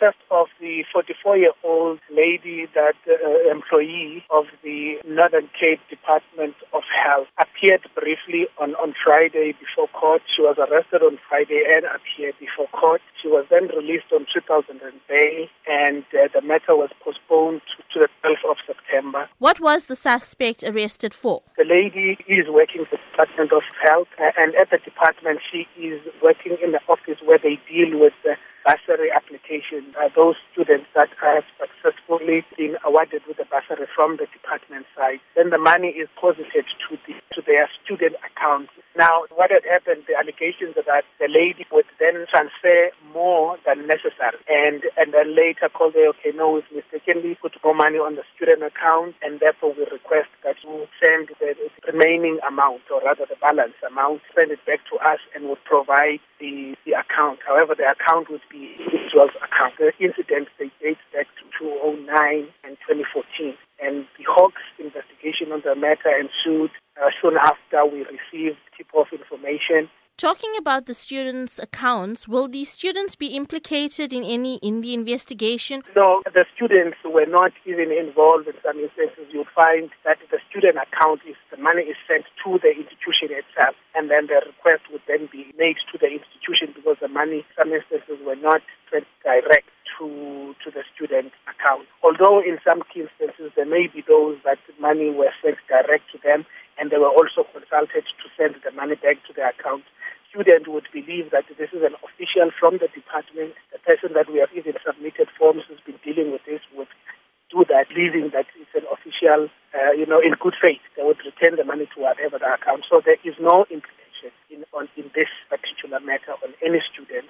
First of the 44-year-old lady that uh, employee of the Northern Cape Department of Health appeared briefly on, on Friday before court. She was arrested on Friday and appeared before court. She was then released on 2000 bail and uh, the matter was postponed to, to the 12th of September. What was the suspect arrested for? The lady is working for the Department of Health uh, and at the department she is working in the office where they deal with the bursary application. Uh, those students that have successfully been awarded with a bursary from the department side, then the money is posited to the to their student account. Now, what had happened, the allegations that the lady would then transfer more than necessary, and and then later called okay, no, we've mistakenly put more money on the student account, and therefore we request that you send the remaining amount, or rather the balance amount, send it back to us, and would provide the the account. However, the account would be individual's account. The incident they date back to 2009 and 2014, and the Hawks investigation on the matter ensued uh, soon after we received tip-off information. Talking about the students' accounts, will the students be implicated in any in the investigation? No, the students were not even involved in some instances. You'd find that the student account is the money is sent to the institution itself, and then the request would then be made to the institution because the money, some instances, were not sent direct to to the student account. Although in some instances there may be those that money were sent direct to them, and they were also consulted to send the money back to their account student would believe that this is an official from the department, the person that we have even submitted forms who's been dealing with this would do that, believing that it's an official, uh, you know, in good faith. They would return the money to whatever the account. So there is no implication in, on, in this particular matter on any student.